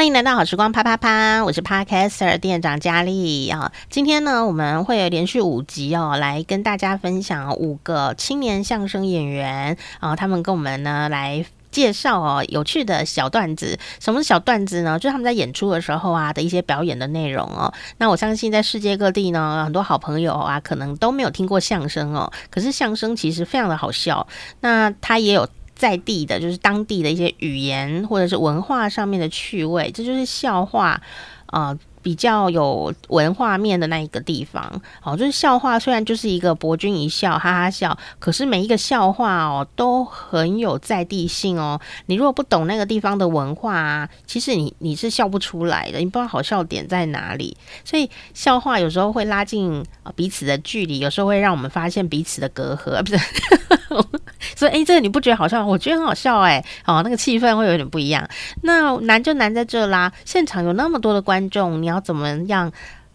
欢迎来到好时光啪啪啪，我是 Podcaster 店长佳丽啊。今天呢，我们会连续五集哦，来跟大家分享五个青年相声演员啊，他们跟我们呢来介绍哦有趣的小段子。什么是小段子呢？就是他们在演出的时候啊的一些表演的内容哦。那我相信在世界各地呢，很多好朋友啊，可能都没有听过相声哦。可是相声其实非常的好笑，那他也有。在地的，就是当地的一些语言或者是文化上面的趣味，这就是笑话啊。比较有文化面的那一个地方，哦，就是笑话虽然就是一个博君一笑，哈哈笑，可是每一个笑话哦都很有在地性哦。你如果不懂那个地方的文化啊，其实你你是笑不出来的，你不知道好笑点在哪里。所以笑话有时候会拉近彼此的距离，有时候会让我们发现彼此的隔阂，不是？所以哎，这个你不觉得好笑？我觉得很好笑哎，哦，那个气氛会有点不一样。那难就难在这啦，现场有那么多的观众，你。要怎么样，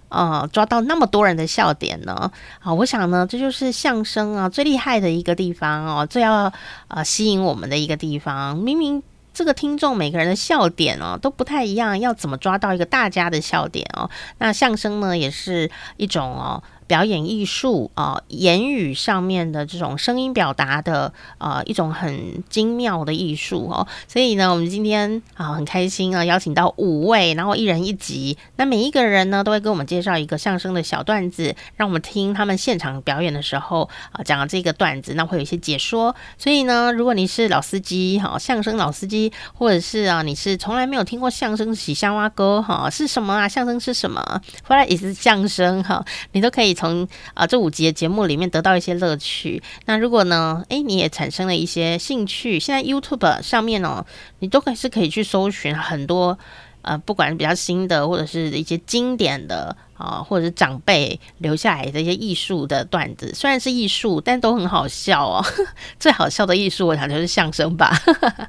呃，抓到那么多人的笑点呢？啊，我想呢，这就是相声啊最厉害的一个地方哦，最要呃吸引我们的一个地方。明明这个听众每个人的笑点哦都不太一样，要怎么抓到一个大家的笑点哦？那相声呢，也是一种哦。表演艺术啊、言语上面的这种声音表达的呃一种很精妙的艺术哦，所以呢，我们今天啊、很开心啊，邀请到五位，然后一人一集，那每一个人呢都会给我们介绍一个相声的小段子，让我们听他们现场表演的时候啊讲的这个段子，那会有一些解说。所以呢，如果你是老司机哈，相声老司机，或者是啊你是从来没有听过相声喜香蛙歌哈，是什么啊？相声是什么？后来也是相声哈，你都可以。从啊、这五集的节目里面得到一些乐趣。那如果呢，诶，你也产生了一些兴趣，现在 YouTube 上面哦，你都可以是可以去搜寻很多呃，不管比较新的，或者是一些经典的啊、或者是长辈留下来的一些艺术的段子。虽然是艺术，但都很好笑哦。最好笑的艺术，我想就是相声吧。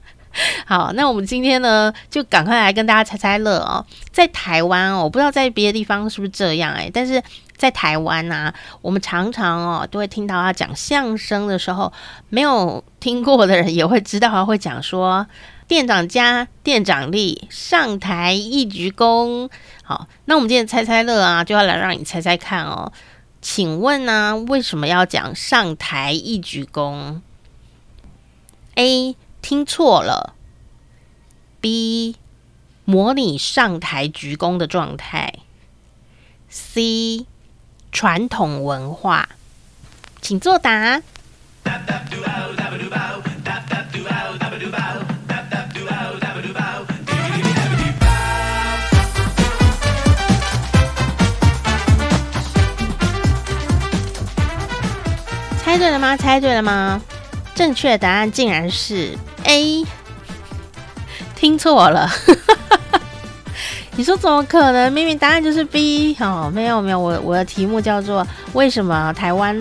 好，那我们今天呢，就赶快来跟大家猜猜乐哦。在台湾哦，我不知道在别的地方是不是这样诶，但是。在台湾啊，我们常常哦都会听到他讲相声的时候，没有听过的人也会知道他会讲说店长家店长力上台一鞠躬。好，那我们今天猜猜乐啊，就要来让你猜猜看哦。请问呢、啊，为什么要讲上台一鞠躬？A 听错了，B 模拟上台鞠躬的状态，C。传统文化，请作答。猜对了吗？猜对了吗？正确答案竟然是 A，听错了。你说怎么可能？明明答案就是 B 哦，没有没有，我我的题目叫做为什么台湾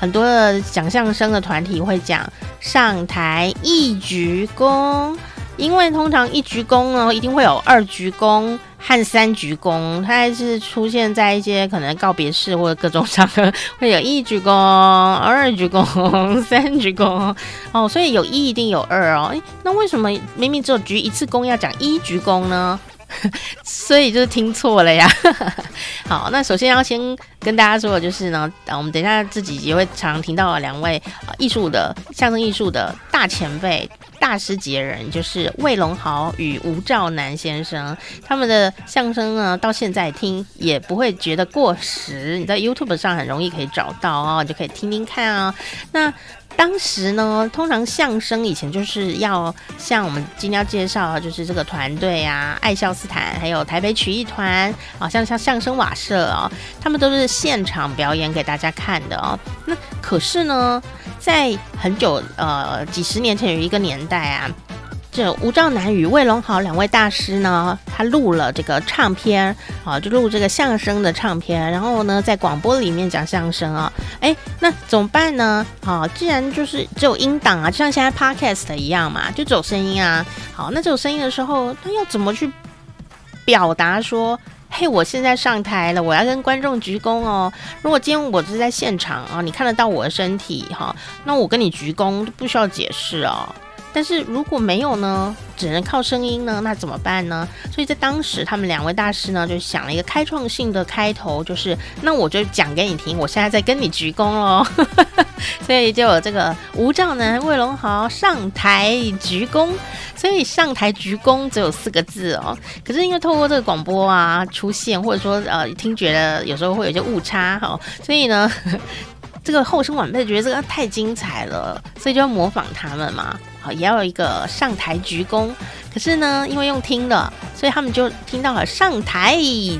很多的讲相声的团体会讲上台一鞠躬？因为通常一鞠躬呢，一定会有二鞠躬和三鞠躬，它还是出现在一些可能告别式或者各种场合，会有一鞠躬、二鞠躬、三鞠躬哦，所以有一一定有二哦。那为什么明明只有鞠一次躬要讲一鞠躬呢？所以就是听错了呀。好，那首先要先跟大家说的就是呢，我们等一下自己也会常听到两位艺术的相声艺术的大前辈、大师级人，就是魏龙豪与吴兆南先生。他们的相声呢，到现在听也不会觉得过时。你在 YouTube 上很容易可以找到哦，你就可以听听看啊。那当时呢，通常相声以前就是要像我们今天要介绍，就是这个团队啊，爱笑斯坦，还有台北曲艺团啊，像像相声瓦舍啊，他们都是现场表演给大家看的哦。那可是呢，在很久呃几十年前有一个年代啊。这吴兆南与魏龙豪两位大师呢，他录了这个唱片啊，就录这个相声的唱片，然后呢，在广播里面讲相声啊，哎，那怎么办呢？好，既然就是只有音档啊，就像现在 Podcast 一样嘛，就只有声音啊。好，那这种声音的时候，他要怎么去表达说，嘿，我现在上台了，我要跟观众鞠躬哦。如果今天我是在现场啊，你看得到我的身体哈，那我跟你鞠躬不需要解释哦。但是如果没有呢，只能靠声音呢，那怎么办呢？所以在当时，他们两位大师呢就想了一个开创性的开头，就是那我就讲给你听，我现在在跟你鞠躬喽。所以就有这个吴兆南、魏龙豪上台鞠躬。所以上台鞠躬只有四个字哦，可是因为透过这个广播啊出现，或者说呃听觉的有时候会有些误差哈，所以呢。这个后生晚辈觉得这个太精彩了，所以就要模仿他们嘛，好，也要有一个上台鞠躬。可是呢，因为用听的，所以他们就听到了上台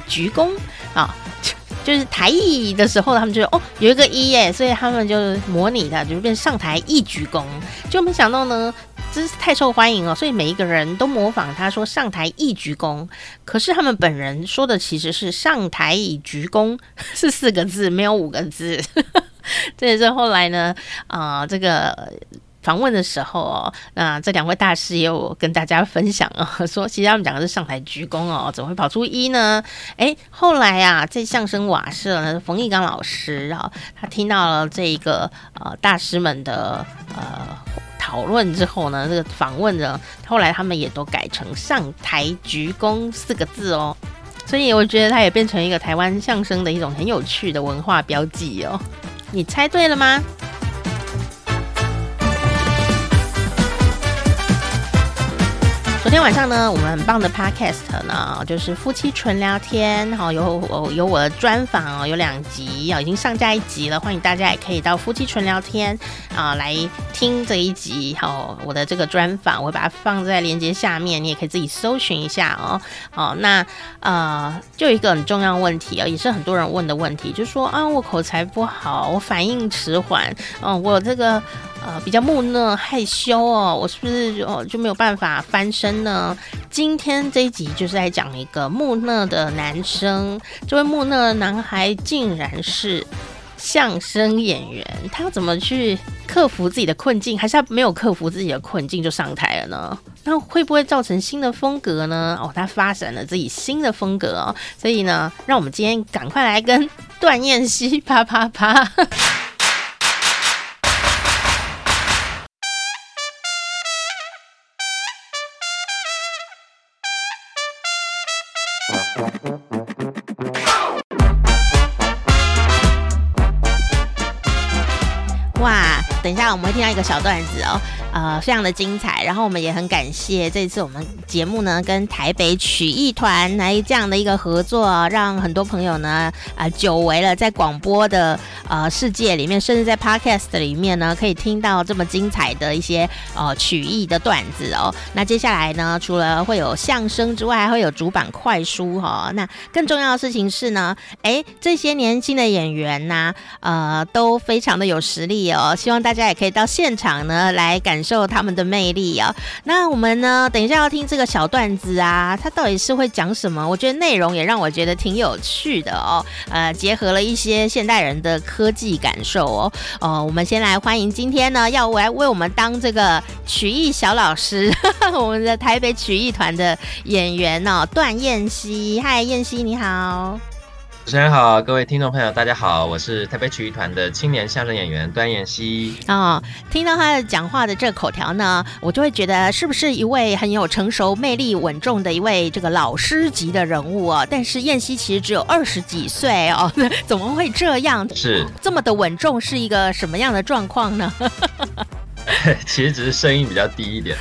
鞠躬啊，就是台语的时候，他们就哦有一个一耶，所以他们就模拟的，就是变上台一鞠躬。就没想到呢，真是太受欢迎了，所以每一个人都模仿他说上台一鞠躬。可是他们本人说的其实是上台一鞠躬，是四个字，没有五个字。这也是后来呢，啊、这个访问的时候哦，那这两位大师也有跟大家分享哦，说其实他们讲的是上台鞠躬哦，怎么会跑出一呢？哎，后来啊，在相声瓦舍呢，冯翊纲老师啊，他听到了这一个呃大师们的呃讨论之后呢，这个访问呢后来他们也都改成上台鞠躬四个字哦，所以我觉得它也变成一个台湾相声的一种很有趣的文化标记哦。你猜对了吗？昨天晚上呢，我们很棒的 podcast 呢，就是夫妻纯聊天，好，有有我的专访哦，有两集啊，已经上架一集了，欢迎大家也可以到夫妻纯聊天啊来听这一集，好，我的这个专访，我会把它放在链接下面，你也可以自己搜寻一下哦。好，那呃，就一个很重要问题啊，也是很多人问的问题，就说啊，我口才不好，我反应迟缓，嗯，我这个。呃，比较木讷害羞哦，我是不是哦就没有办法翻身呢？今天这一集就是在讲一个木讷的男生，这位木讷男孩竟然是相声演员，他要怎么去克服自己的困境？还是他没有克服自己的困境就上台了呢？那会不会造成新的风格呢？哦，他发展了自己新的风格哦，所以呢，让我们今天赶快来跟段彦希啪啪啪。我们听到一个小段子哦。呃，非常的精彩，然后我们也很感谢这次我们节目呢跟台北曲艺团来这样的一个合作，让很多朋友呢啊、久违了在广播的呃世界里面，甚至在 Podcast 里面呢可以听到这么精彩的一些呃曲艺的段子哦。那接下来呢，除了会有相声之外，还会有主板快书哈、哦。那更重要的事情是呢，哎，这些年轻的演员呐、啊，呃，都非常的有实力哦。希望大家也可以到现场呢来感。受他们的魅力啊！那我们呢？等一下要听这个小段子啊，它到底是会讲什么？我觉得内容也让我觉得挺有趣的哦。呃，结合了一些现代人的科技感受哦。哦，我们先来欢迎今天呢要来为我们当这个曲艺小老师，我们的台北曲艺团的演员哦，段彦希。嗨，彦希你好。主持人好，各位听众朋友，大家好，我是台北曲艺团的青年相声演员段彦希。哦，听到他的讲话的这个口条呢，我就会觉得是不是一位很有成熟、魅力稳重的一位这个老师级的人物啊？但是彦希其实只有二十几岁哦，怎么会这样？是这么的稳重，是一个什么样的状况呢？其实只是声音比较低一点。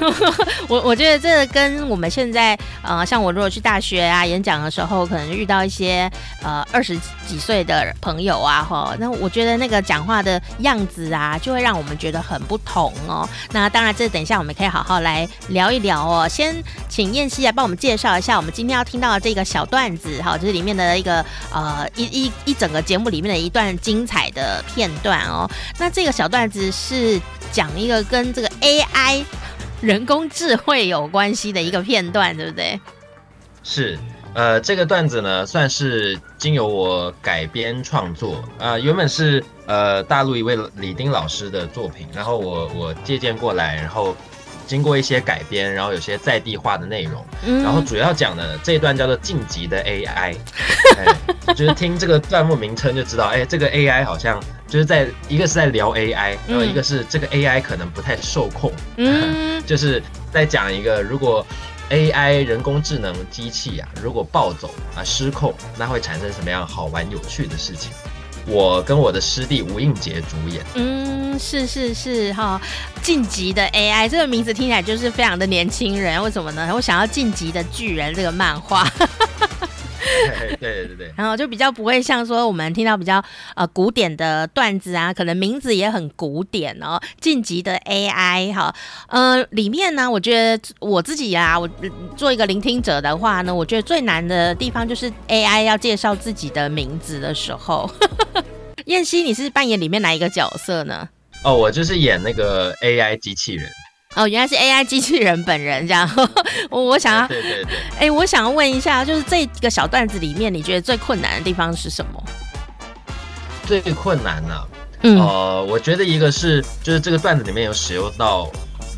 我我觉得这跟我们现在呃，像我如果去大学啊演讲的时候，可能遇到一些呃二十几岁的朋友啊，哈，那我觉得那个讲话的样子啊，就会让我们觉得很不同哦。那当然，这等一下我们可以好好来聊一聊哦。先请燕希来帮我们介绍一下我们今天要听到的这个小段子，哈，就是里面的一个呃一一一整个节目里面的一段精彩的片段哦。那这个小段子是。讲一个跟这个 AI 人工智慧有关系的一个片段，对不对？是，呃，这个段子呢，算是经由我改编创作，呃，原本是呃大陆一位李丁老师的作品，然后我我借鉴过来，然后经过一些改编，然后有些在地化的内容。嗯、然后主要讲的这一段叫做晋级的 AI，哎，就是听这个段落名称就知道，哎，这个 AI 好像就是在一个是在聊 AI，然后一个是这个 AI 可能不太受控，嗯，就是在讲一个如果 AI 人工智能机器啊，如果暴走啊失控，那会产生什么样好玩有趣的事情？我跟我的师弟吴映洁主演。嗯，是是是哈，晋级的 AI 这个名字听起来就是非常的年轻人，为什么呢？我想要晋级的巨人这个漫画。对对对对，然后就比较不会像说我们听到比较呃古典的段子啊，可能名字也很古典哦。晋级的 AI 哈，呃，里面呢，我觉得我自己啊，我做一个聆听者的话呢，我觉得最难的地方就是 AI 要介绍自己的名字的时候。燕西，你是扮演里面哪一个角色呢？哦，我就是演那个 AI 机器人。哦，原来是 AI 机器人本人这样。我 我想要，对对对，哎，我想要问一下，就是这个小段子里面，你觉得最困难的地方是什么？最困难呢、啊？嗯，呃，我觉得一个是，就是这个段子里面有使用到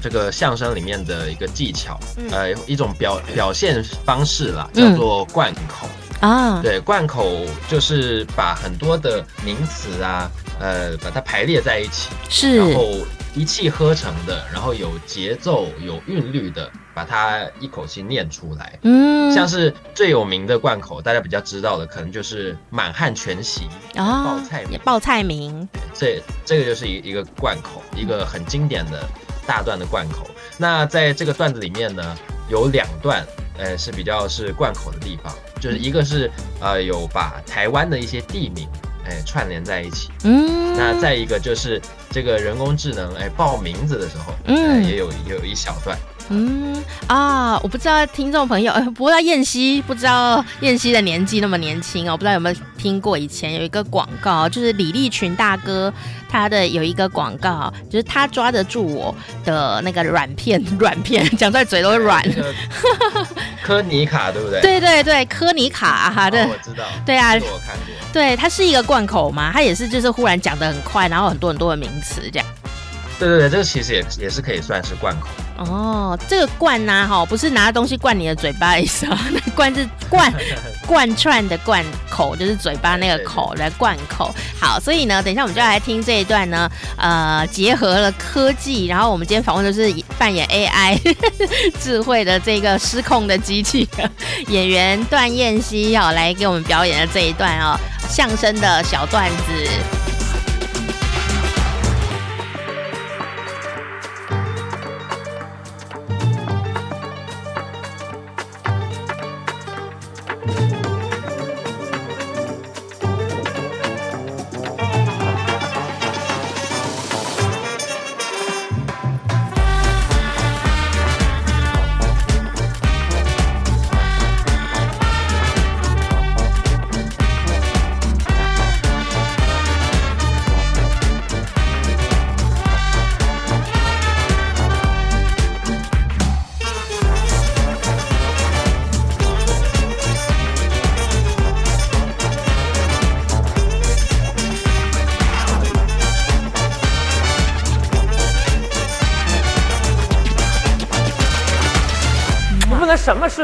这个相声里面的一个技巧，嗯、呃，一种表表现方式啦，叫做贯口、嗯、啊。对，贯口就是把很多的名词啊，呃，把它排列在一起，是，然后。一气呵成的，然后有节奏、有韵律的，把它一口气念出来。嗯，像是最有名的贯口，大家比较知道的，可能就是满汉全席啊，报菜名，报菜名。这这个就是一一个贯口，一个很经典的大段的贯口。那在这个段子里面呢，有两段，呃，是比较是贯口的地方，就是一个是呃有把台湾的一些地名。哎，串联在一起。嗯，那再一个就是这个人工智能，哎，报名字的时候，嗯，也有也有一小段。嗯啊，我不知道听众朋友，不知道燕西，不知道燕西的年纪那么年轻哦，不知道有没有听过以前有一个广告，就是李立群大哥他的有一个广告，就是他抓得住我的那个软片，软片 讲出来嘴都会软。科尼卡对不对？对对对，科尼卡哈，对，哦，我知道。对啊，我看过。对，它是一个贯口嘛，它也是就是忽然讲得很快，然后很多很多的名词这样。对对对，这个其实也也是可以算是灌口。哦，这个灌呐，哈，不是拿东西灌你的嘴巴的意思啊，那灌是灌 贯串的灌口，就是嘴巴那个口来灌口。好，所以呢，等一下我们就要来听这一段呢，呃，结合了科技，然后我们今天访问的是扮演 AI 智慧的这个失控的机器演员段燕希，要来给我们表演的这一段哦，相声的小段子。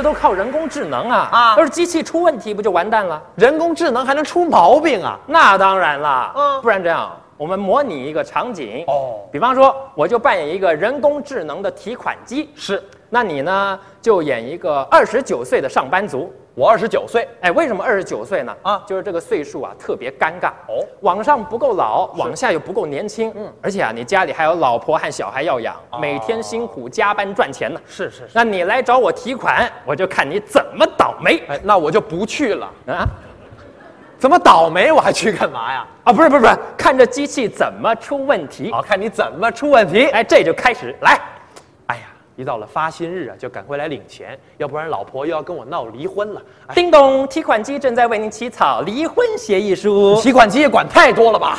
事都靠人工智能啊！啊，要是机器出问题，不就完蛋了？人工智能还能出毛病啊？那当然了。嗯，不然这样，我们模拟一个场景。哦，比方说，我就扮演一个人工智能的提款机。是，那你呢，就演一个二十九岁的上班族。我二十九岁，哎，为什么二十九岁呢？啊，就是这个岁数啊，特别尴尬哦。往上不够老，往下又不够年轻。嗯，而且啊，你家里还有老婆和小孩要养，每天辛苦加班赚钱呢。是是是。那你来找我提款，我就看你怎么倒霉。哎，那我就不去了啊。怎么倒霉？我还去干嘛呀？啊，不是不是不是，看这机器怎么出问题。好，看你怎么出问题。哎，这就开始来。一到了发薪日啊，就赶快来领钱，要不然老婆又要跟我闹离婚了。叮咚，提款机正在为您起草离婚协议书。提款机也管太多了吧？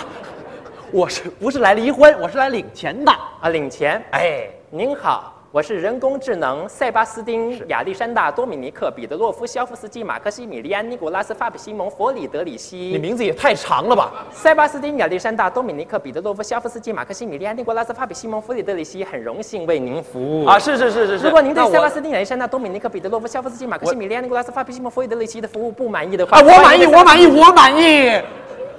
我是不是来离婚？我是来领钱的啊，领钱。哎，您好，我是人工智能塞巴斯丁、亚历山大、多米尼克、彼得洛夫、肖夫斯基、马克西米利安、尼古拉斯、法比西蒙、弗里德里希。你名字也太长了吧？塞巴斯丁、亚历山大、多米尼克、彼得洛夫、肖夫斯基、马克西米利安、尼古拉斯、法比西蒙、弗里德里希，很荣幸为您服务啊！是是是是是。如果您对塞巴斯丁、亚历山大、多米尼克、彼得洛夫、肖夫斯基、马克西米利安、尼古拉斯、法比西蒙、弗里德里希的服务不满意的话，啊，我满意，我满意，我满意。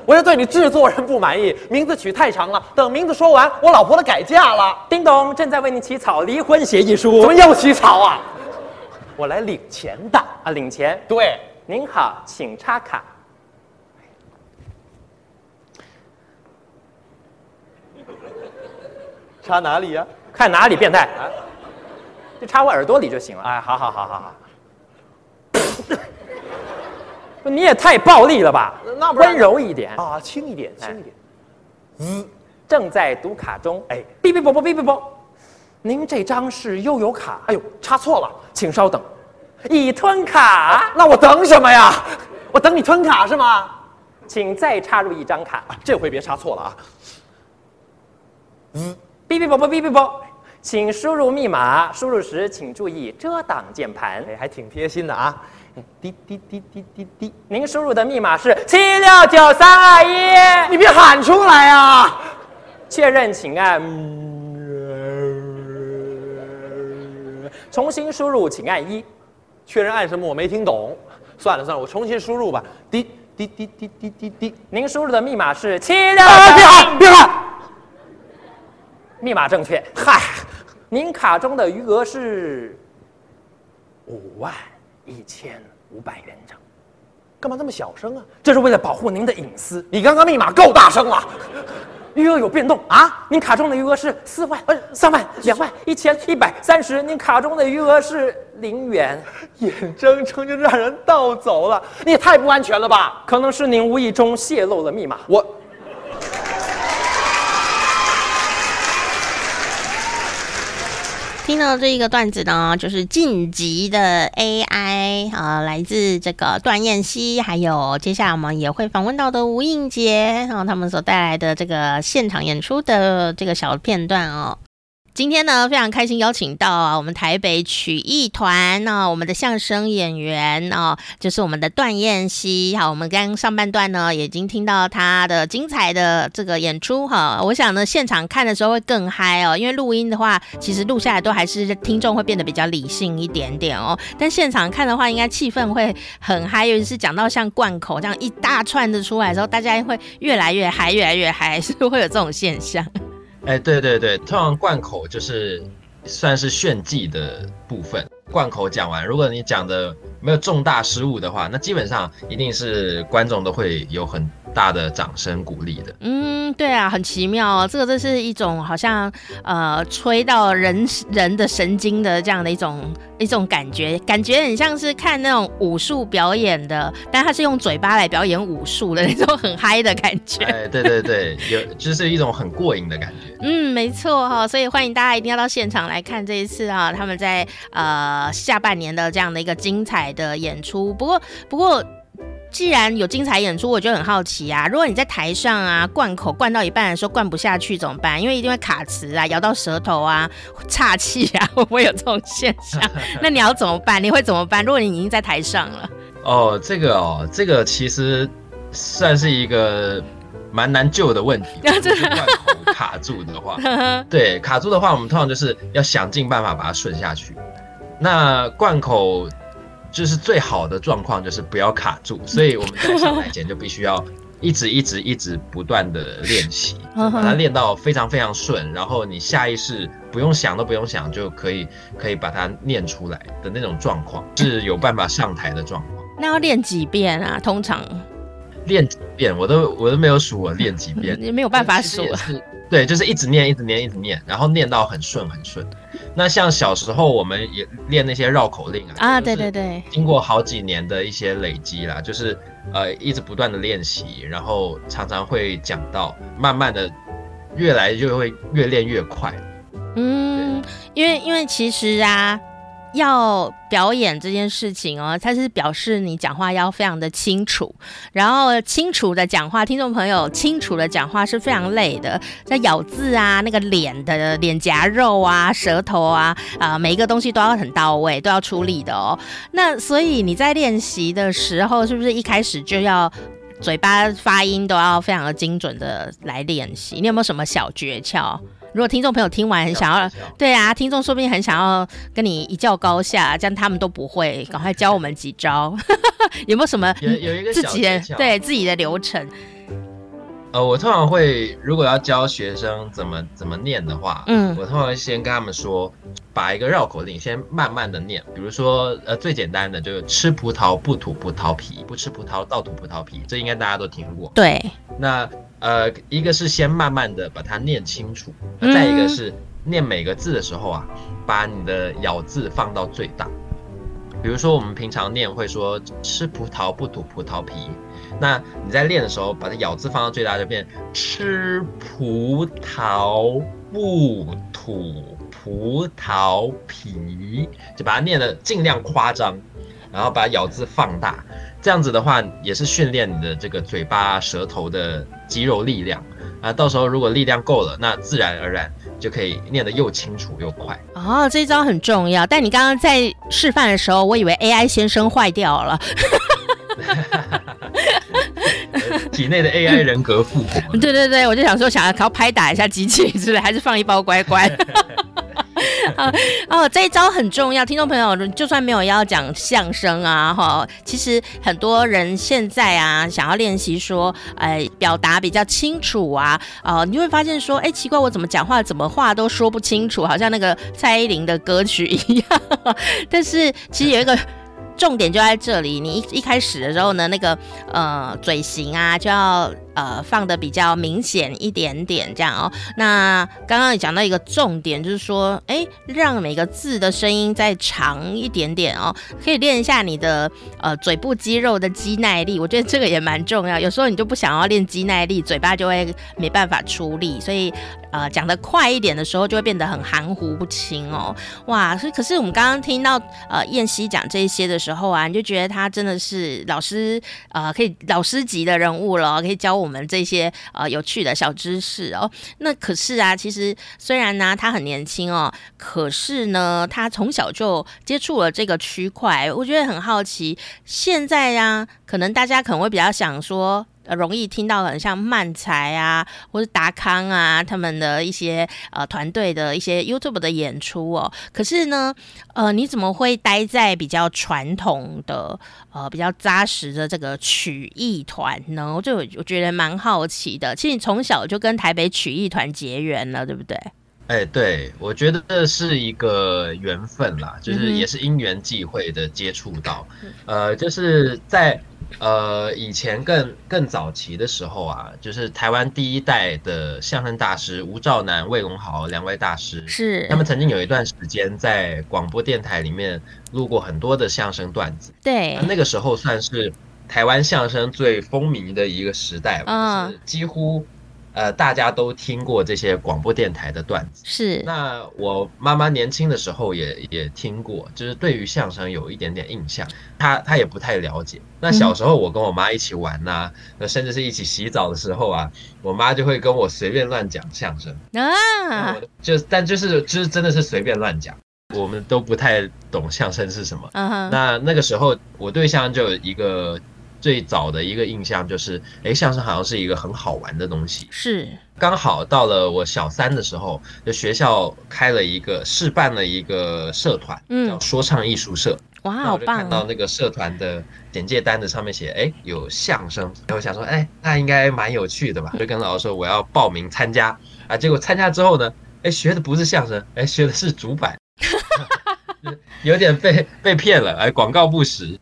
我就对你制作人不满意，名字取太长了。等名字说完，我老婆都改嫁了。叮咚，正在为你起草离婚协议书。怎么又起草啊？我来领钱的。啊？领钱。对，您好，请插卡。插哪里呀、看哪里变态啊？就插我耳朵里就行了。哎，好好好好好。不你也太暴力了吧？那不温柔一点。啊，轻一点，轻一点。嗯，正在读卡中。哎，哔哔啵啵哔哔啵，您这张是悠游卡。哎呦，插错了，请稍等，已吞卡。那我等什么呀？我等你吞卡是吗？请再插入一张卡。啊，这回别插错了啊。嗯，哔哔啵啵哔哔啵，请输入密码，输入时请注意遮挡键盘。哎，还挺贴心的啊。滴滴滴滴滴滴，您输入的密码是七六九三二一，你别喊出来啊！确认请按，重新输入请按一，确认按什么？我没听懂，算了算了，我重新输入吧。滴滴滴滴滴滴滴，您输入的密码是七六，别喊别喊，密码正确。嗨，您卡中的余额是五万。一千五百元整，干嘛这么小声啊？这是为了保护您的隐私。你刚刚密码够大声了，余额有变动啊！您卡中的余额是四万、呃三万、两万、一千、一百、三十，您卡中的余额是零元，眼睁睁就让人盗走了，你也太不安全了吧？可能是您无意中泄露了密码。我。听到这一个段子呢，就是晋级的 AI 啊、呃，来自这个段彦希，还有接下来我们也会访问到的吴映洁，然后他们所带来的这个现场演出的这个小片段哦。今天呢，非常开心邀请到啊，我们台北曲艺团呢，我们的相声演员啊，就是我们的段彦希。好，我们刚刚上半段呢，已经听到他的精彩的这个演出哈。我想呢，现场看的时候会更嗨哦，因为录音的话，其实录下来都还是听众会变得比较理性一点点哦。但现场看的话，应该气氛会很嗨，尤其是讲到像贯口这样一大串的出来的时候，大家会越来越嗨，越来越嗨，是会有这种现象。哎，对对对，通常贯口就是算是炫技的部分。贯口讲完，如果你讲的没有重大失误的话，那基本上一定是观众都会有很大的掌声鼓励的。嗯，对啊，很奇妙哦，这个这是一种好像呃吹到人人的神经的这样的一种一种感觉，感觉很像是看那种武术表演的，但他是用嘴巴来表演武术的那种很嗨的感觉。哎，对对对，有就是一种很过瘾的感觉。嗯，没错哈，所以欢迎大家一定要到现场来看这一次啊，他们在呃下半年的这样的一个精彩的演出。不过，不过。既然有精彩演出，我就很好奇啊。如果你在台上啊灌口灌到一半的时候灌不下去怎么办？因为一定会卡词啊，咬到舌头啊，岔气啊，会不会有这种现象？那你要怎么办？你会怎么办？如果你已经在台上了？哦，这个哦，这个其实算是一个蛮难救的问题。灌口卡住的话，对，卡住的话，我们通常就是要想尽办法把它顺下去。那灌口。就是最好的状况就是不要卡住，所以我们在上台前就必须要一直一直一直不断的练习，把它练到非常非常顺，然后你下意识不用想都不用想就可以可以把它念出来的那种状况，是有办法上台的状况。那要练几遍啊？通常练几遍我都我都没有数我练几遍，也没有办法数。对，就是一直念，一直念，一直念，然后念到很顺，很顺。那像小时候我们也练那些绕口令啊，啊，对对对，经过好几年的一些累积啦，就是呃一直不断的练习，然后常常会讲到，慢慢的越来就会越练越快。嗯，因为因为其实啊。要表演这件事情哦，它是表示你讲话要非常的清楚，然后清楚的讲话，听众朋友清楚的讲话是非常累的，在咬字啊，那个脸的脸颊肉啊，舌头啊，啊、每一个东西都要很到位，都要出力的哦。那所以你在练习的时候，是不是一开始就要嘴巴发音都要非常的精准的来练习？你有没有什么小诀窍？如果听众朋友听完很想要，对啊，听众说不定很想要跟你一较高下，这样他们都不会，赶快教我们几招，有没有什么有有一个自己的对自己的流程？呃，我通常会如果要教学生怎么怎么念的话，嗯，我通常会先跟他们说，把一个绕口令先慢慢的念，比如说呃最简单的就是吃葡萄不吐葡萄皮，不吃葡萄倒吐葡萄皮，这应该大家都听过。对，那。呃，一个是先慢慢的把它念清楚，再一个是念每个字的时候啊，把你的咬字放到最大。比如说我们平常念会说吃葡萄不吐葡萄皮，那你在练的时候把它咬字放到最大，就变吃葡萄不吐葡萄皮，就把它念的尽量夸张，然后把咬字放大。这样子的话，也是训练你的这个嘴巴、舌头的肌肉力量啊。到时候如果力量够了，那自然而然就可以念得又清楚又快。哦，这一招很重要。但你刚刚在示范的时候，我以为 AI 先生坏掉了。体内的 AI 人格复活。对对对，我就想说，想要要拍打一下机器之类，还是放一包乖乖。哦，这一招很重要，听众朋友，就算没有要讲相声啊，哈，其实很多人现在啊，想要练习说，哎，表达比较清楚啊，哦，你会发现说，哎，奇怪，我怎么讲话，怎么话都说不清楚，好像那个蔡依林的歌曲一样。但是其实有一个。重点就在这里，你一一开始的时候呢，那个呃嘴型啊就要呃放的比较明显一点点，这样哦。那刚刚你讲到一个重点，就是说，哎，让每个字的声音再长一点点哦，可以练一下你的呃嘴部肌肉的肌耐力。我觉得这个也蛮重要。有时候你就不想要练肌耐力，嘴巴就会没办法出力，所以。呃，讲的快一点的时候，就会变得很含糊不清哦。哇，所以可是我们刚刚听到呃燕希讲这些的时候啊，你就觉得他真的是老师呃，可以老师级的人物了，可以教我我们这些呃有趣的小知识哦。那可是啊，其实虽然呢他很年轻哦，可是呢他从小就接触了这个区块，我觉得很好奇。现在呀，可能大家可能会比较想说。呃，容易听到很像漫才啊，或是达康啊，他们的一些呃团队的一些 YouTube 的演出哦。可是呢，呃，你怎么会待在比较传统的、呃比较扎实的这个曲艺团呢？我就我觉得蛮好奇的。其实你从小就跟台北曲艺团结缘了，对不对？哎、欸，对，我觉得这是一个缘分啦，就是也是因缘际会的接触到，嗯、呃，就是在。呃，以前更更早期的时候啊，就是台湾第一代的相声大师吴兆南、魏龙豪两位大师，是他们曾经有一段时间在广播电台里面录过很多的相声段子。对，那个时候算是台湾相声最风靡的一个时代，嗯，就是几乎。呃，大家都听过这些广播电台的段子，是。那我妈妈年轻的时候也也听过，就是对于相声有一点点印象，她她也不太了解。那小时候我跟我妈一起玩呐、啊，那、嗯、甚至是一起洗澡的时候啊，我妈就会跟我随便乱讲相声啊，就但就是就是真的是随便乱讲，我们都不太懂相声是什么。那那个时候我对相声就有一个。最早的一个印象就是，哎，相声好像是一个很好玩的东西。是，刚好到了我小三的时候，就学校开了一个试办了一个社团，嗯，叫说唱艺术社。哇，好棒！我就看到那个社团的简介单子上面写，哎，有相声，然后想说，哎，那应该蛮有趣的吧？就跟老师说我要报名参加啊。结果参加之后呢，哎，学的不是相声，哎，学的是主板，有点被被骗了，哎，广告不实，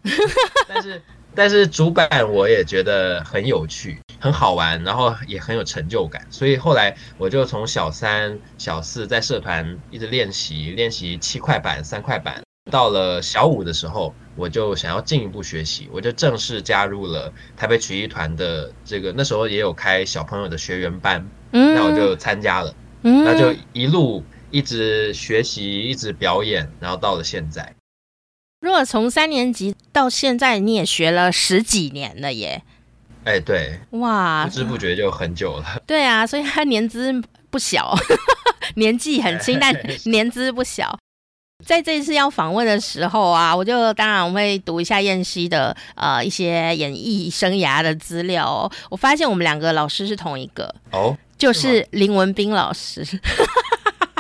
但是。但是主板我也觉得很有趣，很好玩，然后也很有成就感，所以后来我就从小三、小四在社团一直练习，练习七块板、三块板，到了小五的时候，我就想要进一步学习，我就正式加入了台北曲艺团的这个，那时候也有开小朋友的学员班，嗯，那我就参加了，嗯，那就一路一直学习，一直表演，然后到了现在。如果从三年级到现在，你也学了十几年了耶。哎，对，哇，不知不觉就很久了。对啊，所以他年资不小，年纪很轻，但 年资不小。在这一次要访问的时候啊，我就当然会读一下燕西的呃一些演艺生涯的资料哦。我发现我们两个老师是同一个哦，就是林文斌老师。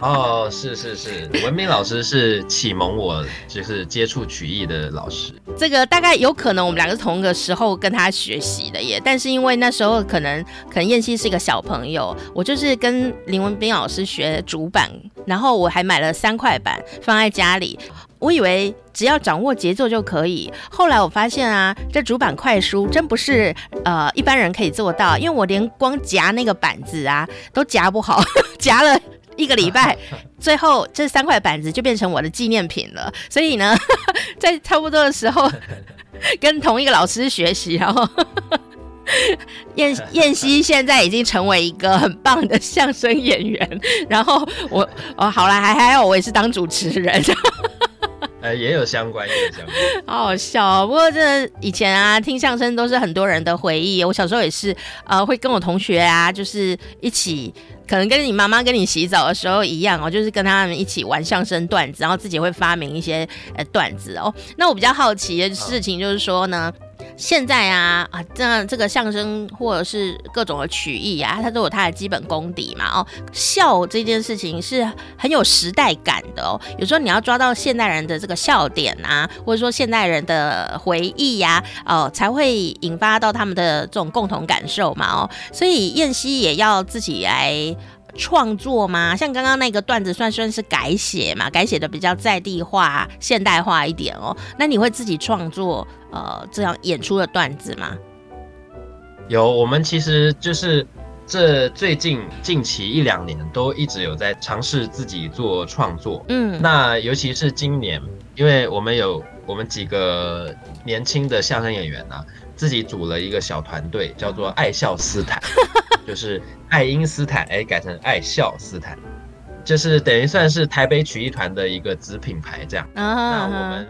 哦，是是是，文斌老师是启蒙我就是接触曲艺的老师。这个大概有可能我们两个是同一个时候跟他学习的耶，但是因为那时候可能可能燕西是一个小朋友，我就是跟林文斌老师学主板，然后我还买了三块板放在家里，我以为只要掌握节奏就可以。后来我发现啊，这主板快书真不是呃一般人可以做到，因为我连光夹那个板子啊都夹不好，夹了。一个礼拜，最后这三块板子就变成我的纪念品了。所以呢，在差不多的时候，跟同一个老师学习，然后燕燕希现在已经成为一个很棒的相声演员。然后我哦，好了，还还好，我也是当主持人。呃，也有相关，也有相关，好好笑哦。不过这以前啊，听相声都是很多人的回忆。我小时候也是，呃，会跟我同学啊，就是一起，可能跟你妈妈跟你洗澡的时候一样哦，就是跟他们一起玩相声段子，然后自己会发明一些呃段子哦。那我比较好奇的事情就是说呢。现在啊啊，这这个相声或者是各种的曲艺啊，它都有它的基本功底嘛。哦，笑这件事情是很有时代感的哦。有时候你要抓到现代人的这个笑点啊，或者说现代人的回忆呀，哦，才会引发到他们的这种共同感受嘛。哦，所以燕西也要自己来。创作吗？像刚刚那个段子算算是改写嘛？改写的比较在地化、现代化一点哦。那你会自己创作呃这样演出的段子吗？有，我们其实就是这最近近期一两年都一直有在尝试自己做创作。嗯，那尤其是今年，因为我们有我们几个年轻的相声演员啊，自己组了一个小团队，叫做爱笑斯坦。就是爱因斯坦，哎，改成爱笑斯坦，就是等于算是台北曲艺团的一个子品牌这样。Uh huh. 那我们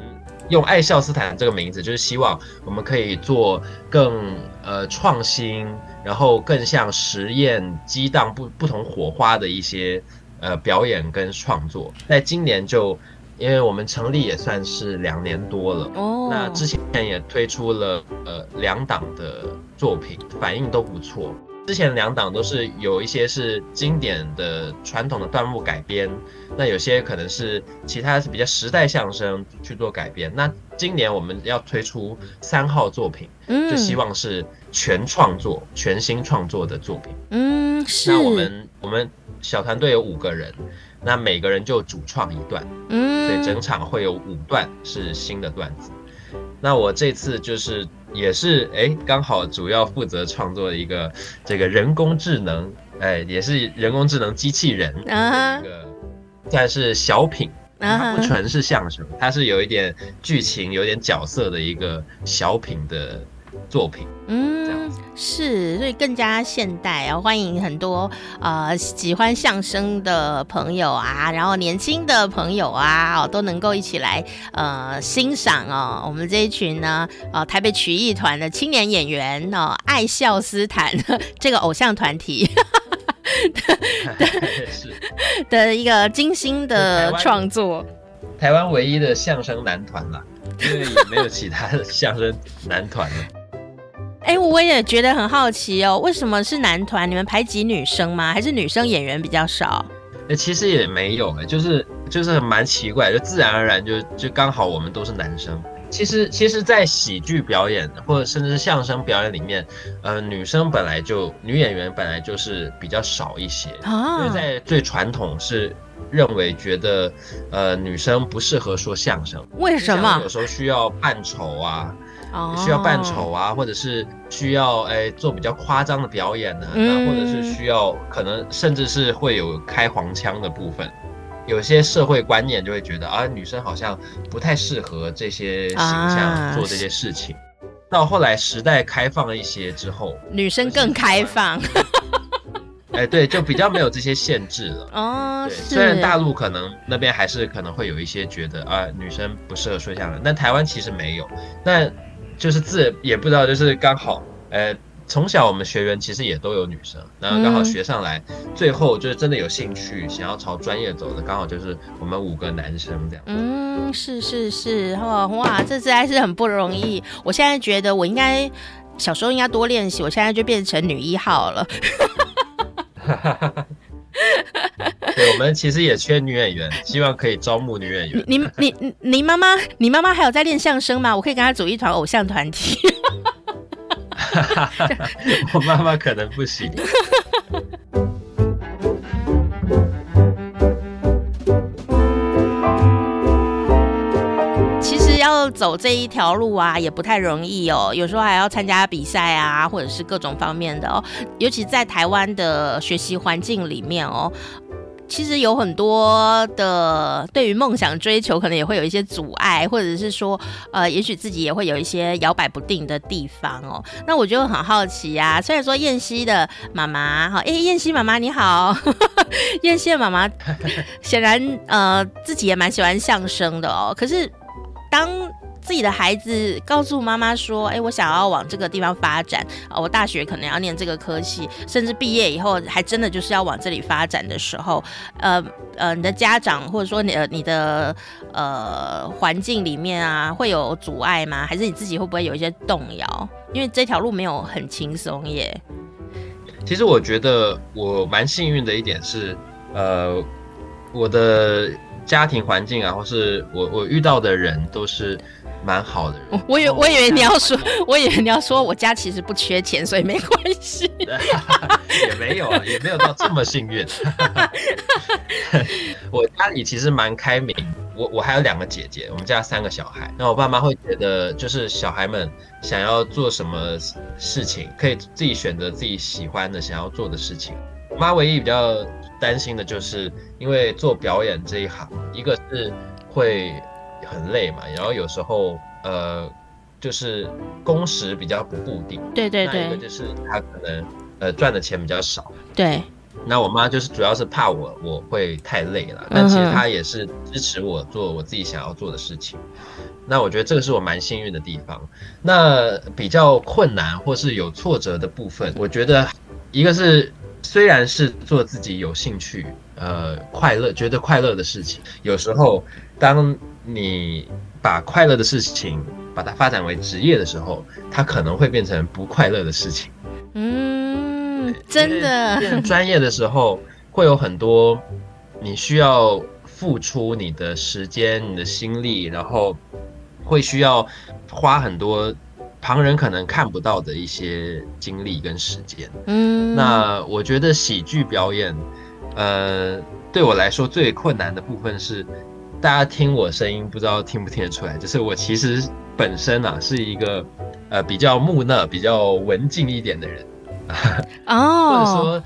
用爱笑斯坦这个名字，就是希望我们可以做更呃创新，然后更像实验激荡不不同火花的一些呃表演跟创作。在今年就，因为我们成立也算是两年多了，oh. 那之前也推出了呃两档的作品，反应都不错。之前两档都是有一些是经典的传统的段目改编，那有些可能是其他是比较时代相声去做改编。那今年我们要推出三号作品，就希望是全创作、全新创作的作品。嗯，是。那我们我们小团队有五个人，那每个人就主创一段，嗯，所以整场会有五段是新的段子。那我这次就是也是哎，刚好主要负责创作的一个这个人工智能，哎，也是人工智能机器人的一个，算是小品，它不纯是相声，它是有一点剧情、有点角色的一个小品的。作品，嗯，是，所以更加现代啊，欢迎很多呃喜欢相声的朋友啊，然后年轻的朋友啊，哦，都能够一起来呃欣赏哦，我们这一群呢，呃台北曲艺团的青年演员哦，爱笑斯坦 这个偶像团体的 是。的一个精心的创作，台湾唯一的相声男团了，因为也没有其他的相声男团了。哎，我也觉得很好奇哦，为什么是男团？你们排挤女生吗？还是女生演员比较少？哎，其实也没有，哎，就是就是蛮奇怪，就自然而然就就刚好我们都是男生。其实其实，在喜剧表演或者甚至是相声表演里面，呃，女生本来就女演员本来就是比较少一些，啊、因为在最传统是认为觉得呃女生不适合说相声，为什么？有时候需要扮丑啊。需要扮丑啊，或者是需要哎做比较夸张的表演呢、啊，嗯、或者是需要可能甚至是会有开黄腔的部分，有些社会观念就会觉得啊，女生好像不太适合这些形象做这些事情。啊、到后来时代开放了一些之后，女生更开放。哎，对，就比较没有这些限制了。哦，对，虽然大陆可能那边还是可能会有一些觉得啊，女生不适合说相声，但台湾其实没有。那就是自也不知道，就是刚好，呃。从小我们学员其实也都有女生，然后刚好学上来，嗯、最后就是真的有兴趣想要朝专业走的，刚好就是我们五个男生这样。嗯，是是是，哇哇，这次还是很不容易。我现在觉得我应该小时候应该多练习，我现在就变成女一号了。对，我们其实也缺女演员，希望可以招募女演员。你你你你妈妈，你妈妈还有在练相声吗？我可以跟她组一团偶像团体。我妈妈可能不行。要走这一条路啊，也不太容易哦。有时候还要参加比赛啊，或者是各种方面的哦。尤其在台湾的学习环境里面哦。其实有很多的对于梦想追求，可能也会有一些阻碍，或者是说，呃，也许自己也会有一些摇摆不定的地方哦。那我就很好奇啊，虽然说燕西的妈妈，哈，哎，燕西妈妈你好，燕西的妈妈显然呃自己也蛮喜欢相声的哦，可是当。自己的孩子告诉妈妈说：“哎，我想要往这个地方发展啊，我大学可能要念这个科系，甚至毕业以后还真的就是要往这里发展的时候，呃呃，你的家长或者说你的你的呃环境里面啊，会有阻碍吗？还是你自己会不会有一些动摇？因为这条路没有很轻松耶。”其实我觉得我蛮幸运的一点是，呃，我的家庭环境啊，或是我我遇到的人都是。蛮好的人，我以为我以为你要说，我以为你要说我家其实不缺钱，所以没关系。也没有啊，也没有到这么幸运。我家里其实蛮开明，我我还有两个姐姐，我们家三个小孩。那我爸妈会觉得，就是小孩们想要做什么事情，可以自己选择自己喜欢的、想要做的事情。我妈唯一比较担心的就是，因为做表演这一行，一个是会。很累嘛，然后有时候呃，就是工时比较不固定。对对对。那一个就是他可能呃赚的钱比较少。对。那我妈就是主要是怕我我会太累了，但其实她也是支持我做我自己想要做的事情。嗯、那我觉得这个是我蛮幸运的地方。那比较困难或是有挫折的部分，我觉得一个是虽然是做自己有兴趣呃快乐觉得快乐的事情，有时候当。你把快乐的事情把它发展为职业的时候，它可能会变成不快乐的事情。嗯，真的。变专业的时候，会有很多你需要付出你的时间、你的心力，然后会需要花很多旁人可能看不到的一些经历跟时间。嗯，那我觉得喜剧表演，呃，对我来说最困难的部分是。大家听我声音，不知道听不听得出来，就是我其实本身啊是一个呃比较木讷、比较文静一点的人，哦，或者说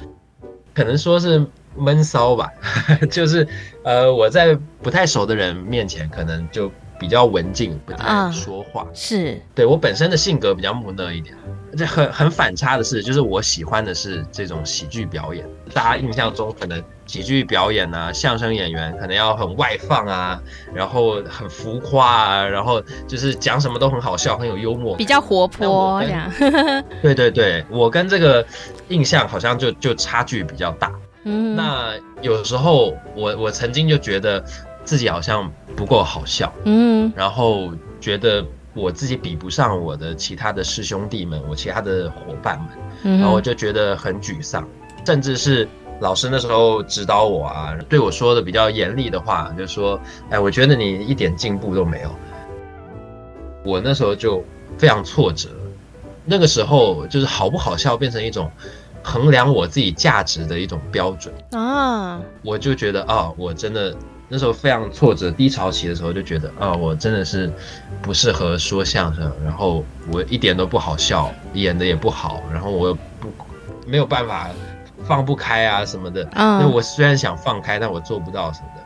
可能说是闷骚吧，就是呃我在不太熟的人面前，可能就比较文静，不太说话，哦、是对我本身的性格比较木讷一点。这很很反差的是，就是我喜欢的是这种喜剧表演。大家印象中可能喜剧表演啊，相声演员可能要很外放啊，然后很浮夸啊，然后就是讲什么都很好笑，很有幽默，比较活泼这样。对对对，我跟这个印象好像就就差距比较大。嗯，那有时候我我曾经就觉得自己好像不够好笑。嗯，然后觉得。我自己比不上我的其他的师兄弟们，我其他的伙伴们，嗯、然后我就觉得很沮丧，甚至是老师那时候指导我啊，对我说的比较严厉的话，就说：“哎，我觉得你一点进步都没有。”我那时候就非常挫折，那个时候就是好不好笑变成一种衡量我自己价值的一种标准啊，我就觉得啊，我真的。那时候非常挫折、低潮期的时候，就觉得啊，我真的是不适合说相声，然后我一点都不好笑，演的也不好，然后我又不没有办法放不开啊什么的。嗯，那我虽然想放开，但我做不到什么的，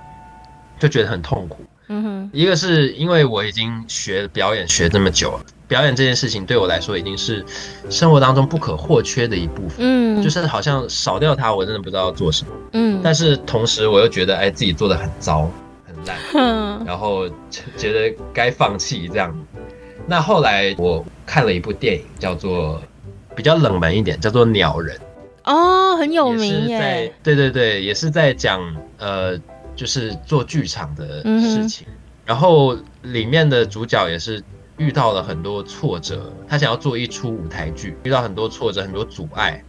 就觉得很痛苦。嗯哼，一个是因为我已经学表演学这么久了，表演这件事情对我来说已经是生活当中不可或缺的一部分。嗯，就是好像少掉它，我真的不知道要做什么。嗯，但是同时我又觉得，哎，自己做的很糟，很烂，嗯，然后觉得该放弃这样。那后来我看了一部电影，叫做比较冷门一点，叫做《鸟人》。哦，很有名耶。对对对，也是在讲呃，就是做剧场的事情。嗯、然后里面的主角也是。遇到了很多挫折，他想要做一出舞台剧，遇到很多挫折，很多阻碍，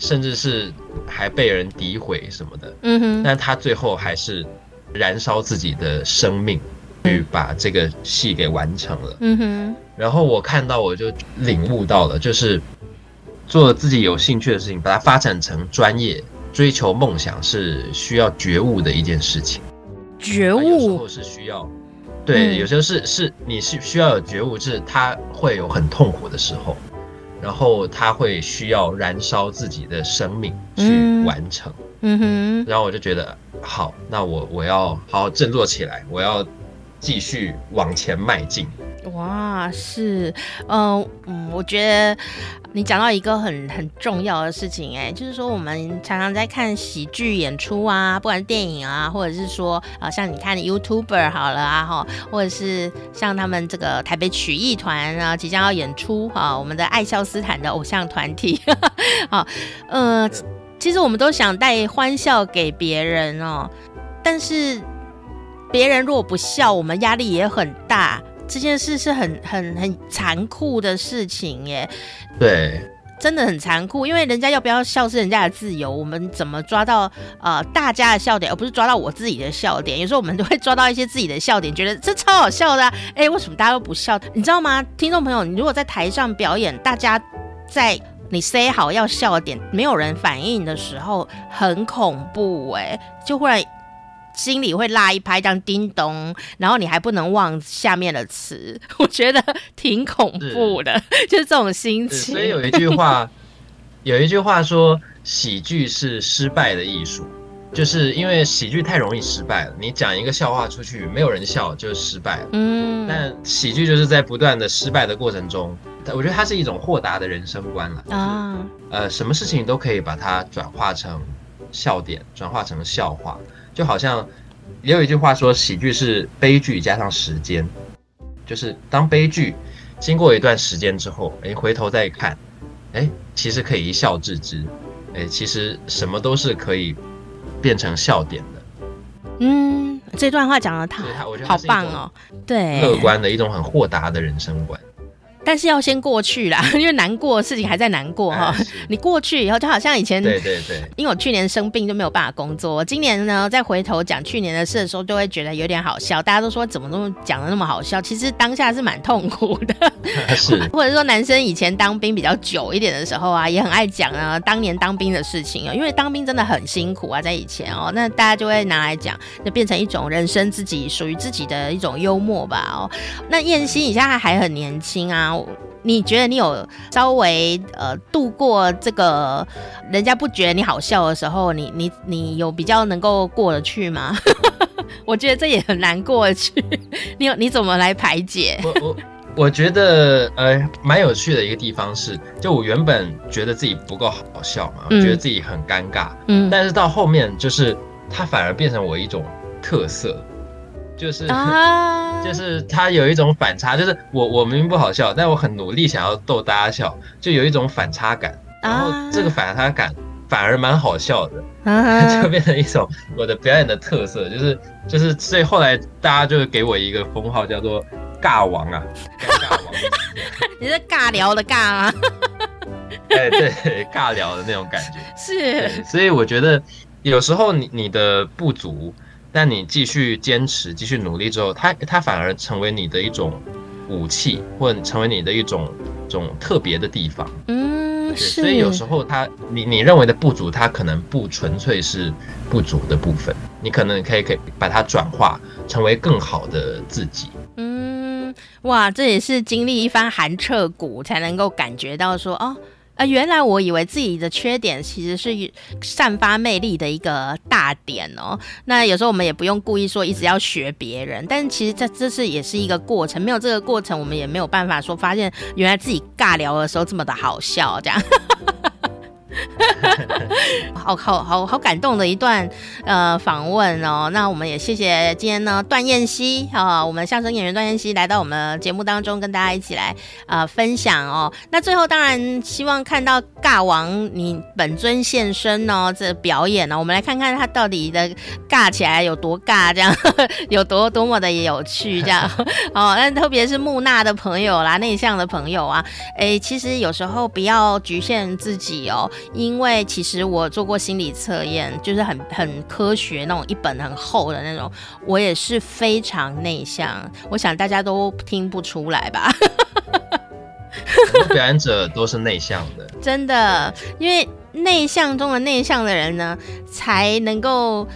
甚至是还被人诋毁什么的。嗯哼，但他最后还是燃烧自己的生命，去把这个戏给完成了。嗯哼，然后我看到我就领悟到了，就是做自己有兴趣的事情，把它发展成专业，追求梦想是需要觉悟的一件事情。觉悟，有时候是需要。对，有时候是是你是需要有觉悟，是他会有很痛苦的时候，然后他会需要燃烧自己的生命去完成。嗯哼，然后我就觉得好，那我我要好好振作起来，我要继续往前迈进。哇，是，嗯嗯，我觉得你讲到一个很很重要的事情，哎，就是说我们常常在看喜剧演出啊，不管是电影啊，或者是说啊，像你看的 YouTuber 好了啊，哈，或者是像他们这个台北曲艺团啊，即将要演出哈，我们的爱笑斯坦的偶像团体，好，呃，其实我们都想带欢笑给别人哦，但是别人如果不笑，我们压力也很大。这件事是很很很残酷的事情耶，对，真的很残酷，因为人家要不要笑是人家的自由，我们怎么抓到呃大家的笑点，而不是抓到我自己的笑点？有时候我们都会抓到一些自己的笑点，觉得这超好笑的啊，哎，为什么大家都不笑？你知道吗？听众朋友，你如果在台上表演，大家在你 say 好要笑的点，没有人反应的时候，很恐怖哎，就忽然。心里会拉一拍，这样叮咚，然后你还不能忘下面的词，我觉得挺恐怖的，是 就是这种心情。所以有一句话，有一句话说，喜剧是失败的艺术，就是因为喜剧太容易失败了。你讲一个笑话出去，没有人笑，就是失败了。嗯，但喜剧就是在不断的失败的过程中，我觉得它是一种豁达的人生观了。啊，呃，什么事情都可以把它转化成笑点，转化成笑话。就好像也有一句话说，喜剧是悲剧加上时间，就是当悲剧经过一段时间之后，哎，回头再看，哎，其实可以一笑置之，哎，其实什么都是可以变成笑点的。嗯，这段话讲的太好棒哦，对，乐观的一种很豁达的人生观。但是要先过去啦，因为难过的事情还在难过哈。你过去以后，就好像以前，对对对，因为我去年生病就没有办法工作。今年呢，再回头讲去年的事的时候，就会觉得有点好笑。大家都说怎么那么讲的那么好笑，其实当下是蛮痛苦的。是，或者说男生以前当兵比较久一点的时候啊，也很爱讲啊当年当兵的事情啊，因为当兵真的很辛苦啊，在以前哦，那大家就会拿来讲，就变成一种人生自己属于自己的一种幽默吧哦。那燕西，你现在还很年轻啊。你觉得你有稍微呃度过这个人家不觉得你好笑的时候，你你你有比较能够过得去吗？我觉得这也很难过得去。你有你怎么来排解？我我我觉得呃蛮有趣的一个地方是，就我原本觉得自己不够好笑嘛，我觉得自己很尴尬，嗯，但是到后面就是它反而变成我一种特色。就是，uh、就是他有一种反差，就是我我明明不好笑，但我很努力想要逗大家笑，就有一种反差感，然后这个反差感反而蛮好笑的，uh、就变成一种我的表演的特色，就是就是，所以后来大家就给我一个封号叫做尬王啊，尬王，你是尬聊的尬吗？哎，对，尬聊的那种感觉。是，所以我觉得有时候你你的不足。但你继续坚持、继续努力之后，它它反而成为你的一种武器，或者成为你的一种种特别的地方。嗯，是。所以有时候它，你你认为的不足，它可能不纯粹是不足的部分，你可能可以可以把它转化成为更好的自己。嗯，哇，这也是经历一番寒彻骨才能够感觉到说哦。啊，原来我以为自己的缺点其实是散发魅力的一个大点哦。那有时候我们也不用故意说一直要学别人，但是其实这这是也是一个过程，没有这个过程，我们也没有办法说发现原来自己尬聊的时候这么的好笑，这样。好好好好感动的一段呃访问哦，那我们也谢谢今天呢段彦希啊，我们相声演员段彦希来到我们节目当中跟大家一起来呃分享哦。那最后当然希望看到尬王你本尊现身哦，这表演呢、哦，我们来看看他到底的尬起来有多尬，这样 有多多么的有趣这样 哦。那特别是木讷的朋友啦，内向的朋友啊，哎，其实有时候不要局限自己哦。因为其实我做过心理测验，就是很很科学那种一本很厚的那种，我也是非常内向。我想大家都听不出来吧？很 多表演者都是内向的，真的，因为内向中的内向的人呢，才能够。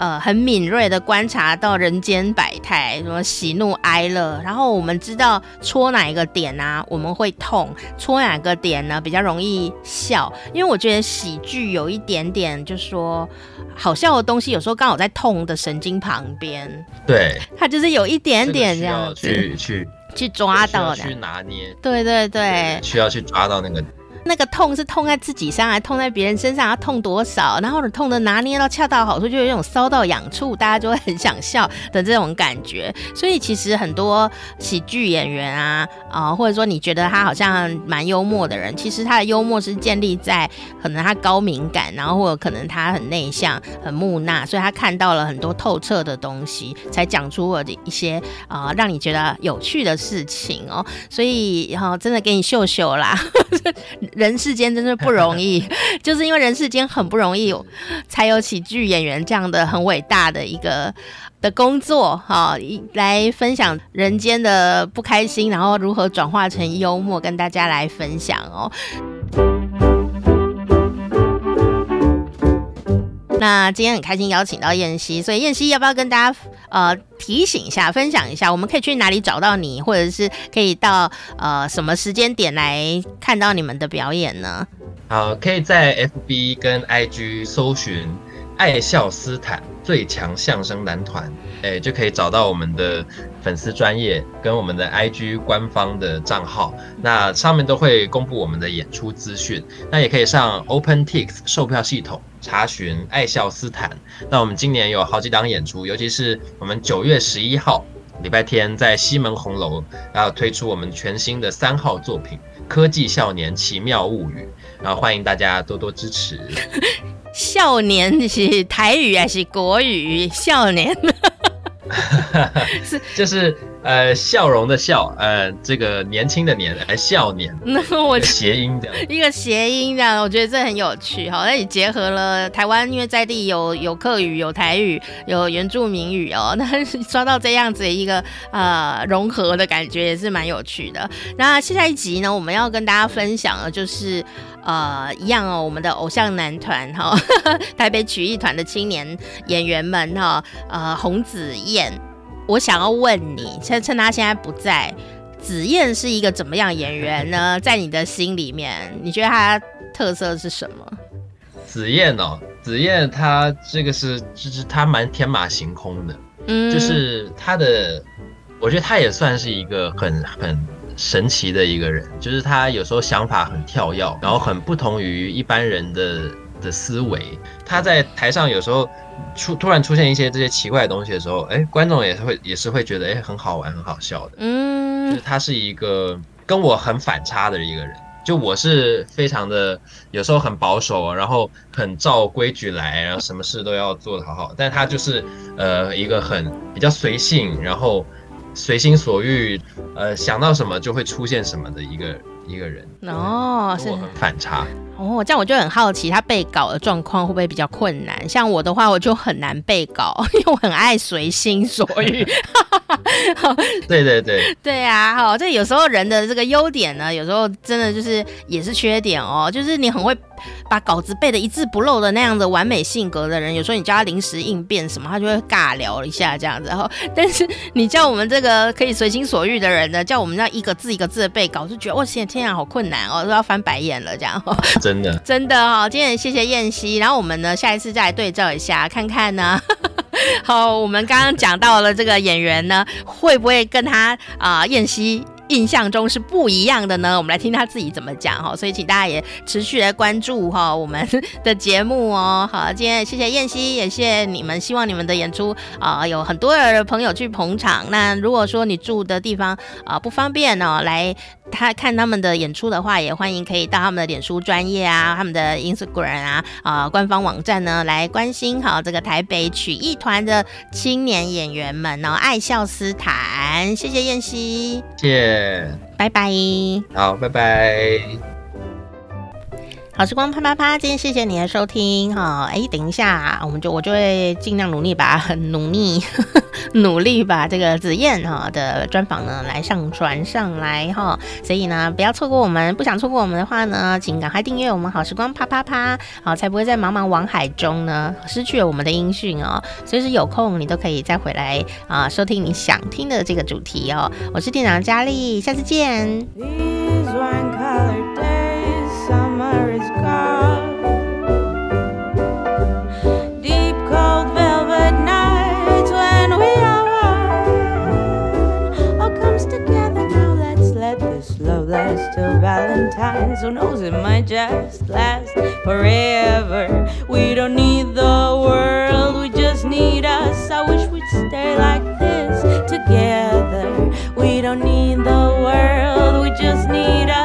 呃，很敏锐的观察到人间百态，什么喜怒哀乐，然后我们知道戳哪一个点啊，我们会痛；戳哪个点呢，比较容易笑。因为我觉得喜剧有一点点，就是说好笑的东西，有时候刚好在痛的神经旁边。对，它就是有一点点这样子，去去去抓到的，去拿捏。对对对，需要去抓到那个。那个痛是痛在自己上，还痛在别人身上，要痛多少？然后痛的拿捏到恰到好处，就有一种搔到痒处，大家就会很想笑的这种感觉。所以其实很多喜剧演员啊，啊、或者说你觉得他好像蛮幽默的人，其实他的幽默是建立在可能他高敏感，然后或者可能他很内向、很木讷，所以他看到了很多透彻的东西，才讲出了一些啊、呃、让你觉得有趣的事情哦。所以然后、真的给你秀秀啦。人世间真是不容易，就是因为人世间很不容易，才有喜剧演员这样的很伟大的一个的工作哈，来分享人间的不开心，然后如何转化成幽默，跟大家来分享哦。那今天很开心邀请到燕西，所以燕西要不要跟大家呃提醒一下、分享一下，我们可以去哪里找到你，或者是可以到呃什么时间点来看到你们的表演呢？好，可以在 FB 跟 IG 搜寻爱笑斯坦最强相声男团，哎，就可以找到我们的粉丝专业跟我们的 IG 官方的账号，那上面都会公布我们的演出资讯。那也可以上 OpenTix 售票系统。查询爱笑斯坦，那我们今年有好几档演出，尤其是我们九月十一号礼拜天在西门红楼要推出我们全新的三号作品《科技少年奇妙物语》，然后欢迎大家多多支持。少年是台语还是国语？少年是 就是。呃，笑容的笑，呃，这个年轻的年，呃，笑年，那我谐音这样，一个谐音这样，我觉得这很有趣哈。那你结合了台湾，因为在地有有客语、有台语、有原住民语哦，那刷到这样子一个 呃融合的感觉也是蛮有趣的。那下一集呢，我们要跟大家分享的就是呃一样哦，我们的偶像男团哈，台北曲艺团的青年演员们哈，呃，洪子彦。我想要问你，趁趁他现在不在，子燕是一个怎么样演员呢？在你的心里面，你觉得他特色是什么？子燕哦，子燕他这个是就是他蛮天马行空的，嗯，就是他的，我觉得他也算是一个很很神奇的一个人，就是他有时候想法很跳跃，然后很不同于一般人的的思维。他在台上有时候。出突然出现一些这些奇怪的东西的时候，哎，观众也是会也是会觉得哎很好玩很好笑的，嗯，就是他是一个跟我很反差的一个人，就我是非常的有时候很保守，然后很照规矩来，然后什么事都要做得好好，但他就是呃一个很比较随性，然后随心所欲，呃想到什么就会出现什么的一个一个人，哦，是我很反差。哦，这样我就很好奇，他背稿的状况会不会比较困难？像我的话，我就很难背稿，因为我很爱随心所欲。对对对，对啊，哈，这有时候人的这个优点呢，有时候真的就是也是缺点哦，就是你很会把稿子背的一字不漏的那样的完美性格的人，有时候你叫他临时应变什么，他就会尬聊一下这样子。然后，但是你叫我们这个可以随心所欲的人呢，叫我们那一个字一个字的背稿，就觉得哇，现在天啊，好困难哦，都要翻白眼了这样。真的，真的哈、今天谢谢燕西，然后我们呢，下一次再来对照一下，看看呢。好，我们刚刚讲到了这个演员呢，会不会跟他啊、燕西印象中是不一样的呢？我们来听他自己怎么讲哈。所以请大家也持续来关注哈我们的节目哦。好，今天谢谢燕西，也谢谢你们，希望你们的演出啊、有很多的朋友去捧场。那如果说你住的地方啊、不方便哦，来。他看他们的演出的话，也欢迎可以到他们的脸书专业啊，他们的 Instagram 啊，啊、呃、官方网站呢来关心好这个台北曲艺团的青年演员们哦，爱笑斯坦，谢谢燕西，谢谢，拜拜，好，拜拜。好时光啪啪啪，今天谢谢你的收听哈。哎，等一下，我们就我就会尽量努力把很努力 努力把这个子燕哈的专访呢来上传上来哈。所以呢，不要错过我们，不想错过我们的话呢，请赶快订阅我们好时光啪啪啪，好才不会在茫茫网海中呢失去了我们的音讯哦。随时有空你都可以再回来啊收听你想听的这个主题哦。我是店长佳丽，下次见。till Valentine's. Who knows, it might just last forever. We don't need the world, we just need us. I wish we'd stay like this together. We don't need the world, we just need us.